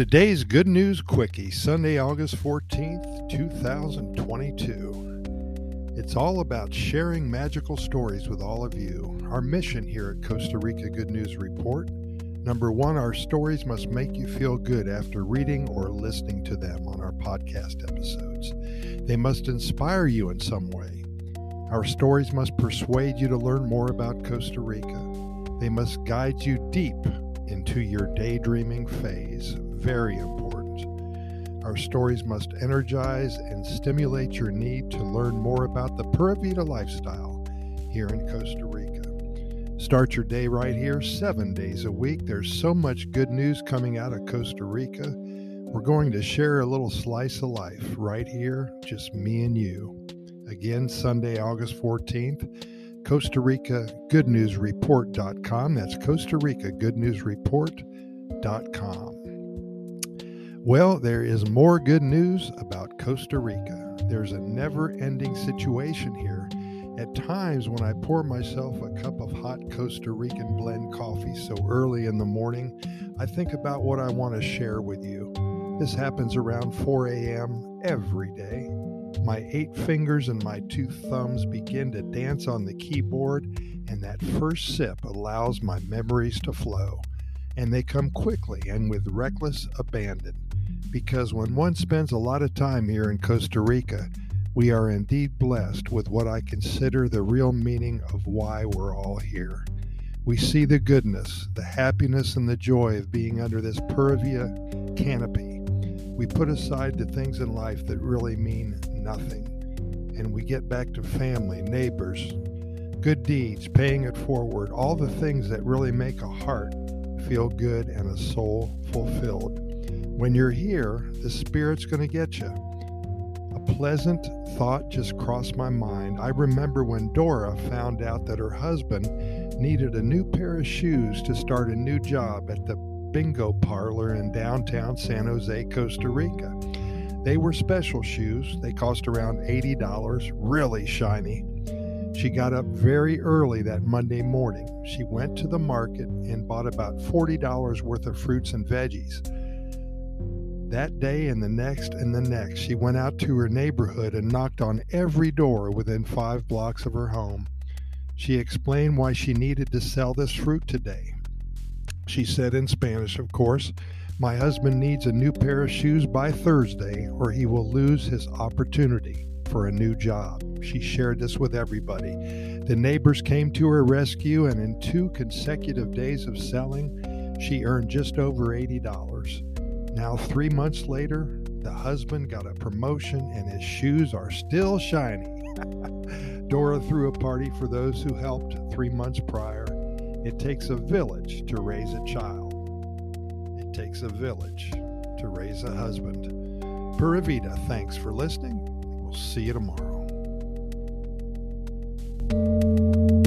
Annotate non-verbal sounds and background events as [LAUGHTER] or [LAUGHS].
Today's Good News Quickie, Sunday, August 14th, 2022. It's all about sharing magical stories with all of you. Our mission here at Costa Rica Good News Report number one, our stories must make you feel good after reading or listening to them on our podcast episodes. They must inspire you in some way. Our stories must persuade you to learn more about Costa Rica. They must guide you deep into your daydreaming phase. Very important. Our stories must energize and stimulate your need to learn more about the Pura Vida lifestyle here in Costa Rica. Start your day right here, seven days a week. There's so much good news coming out of Costa Rica. We're going to share a little slice of life right here, just me and you. Again, Sunday, August 14th. Costa Rica Good News Report.com. That's Costa Rica Good News Report.com. Well, there is more good news about Costa Rica. There's a never ending situation here. At times, when I pour myself a cup of hot Costa Rican blend coffee so early in the morning, I think about what I want to share with you. This happens around 4 a.m. every day. My eight fingers and my two thumbs begin to dance on the keyboard, and that first sip allows my memories to flow. And they come quickly and with reckless abandon. Because when one spends a lot of time here in Costa Rica, we are indeed blessed with what I consider the real meaning of why we're all here. We see the goodness, the happiness, and the joy of being under this Pura Vida canopy. We put aside the things in life that really mean nothing. And we get back to family, neighbors, good deeds, paying it forward, all the things that really make a heart feel good and a soul fulfilled. When you're here, the Spirit's going to get you. A pleasant thought just crossed my mind. I remember when Dora found out that her husband needed a new pair of shoes to start a new job at the bingo parlor in downtown San Jose, Costa Rica. They were special shoes. They cost around $80, really shiny. She got up very early that Monday morning. She went to the market and bought about $40 worth of fruits and veggies. That day and the next and the next, she went out to her neighborhood and knocked on every door within five blocks of her home. She explained why she needed to sell this fruit today. She said in Spanish, of course, my husband needs a new pair of shoes by Thursday, or he will lose his opportunity for a new job. She shared this with everybody. The neighbors came to her rescue, and in two consecutive days of selling, she earned just over $80. Now, three months later, the husband got a promotion, and his shoes are still shiny. [LAUGHS] Dora threw a party for those who helped three months prior. It takes a village to raise a child It takes a village to raise a husband. Pura thanks for listening. We'll see you tomorrow thank you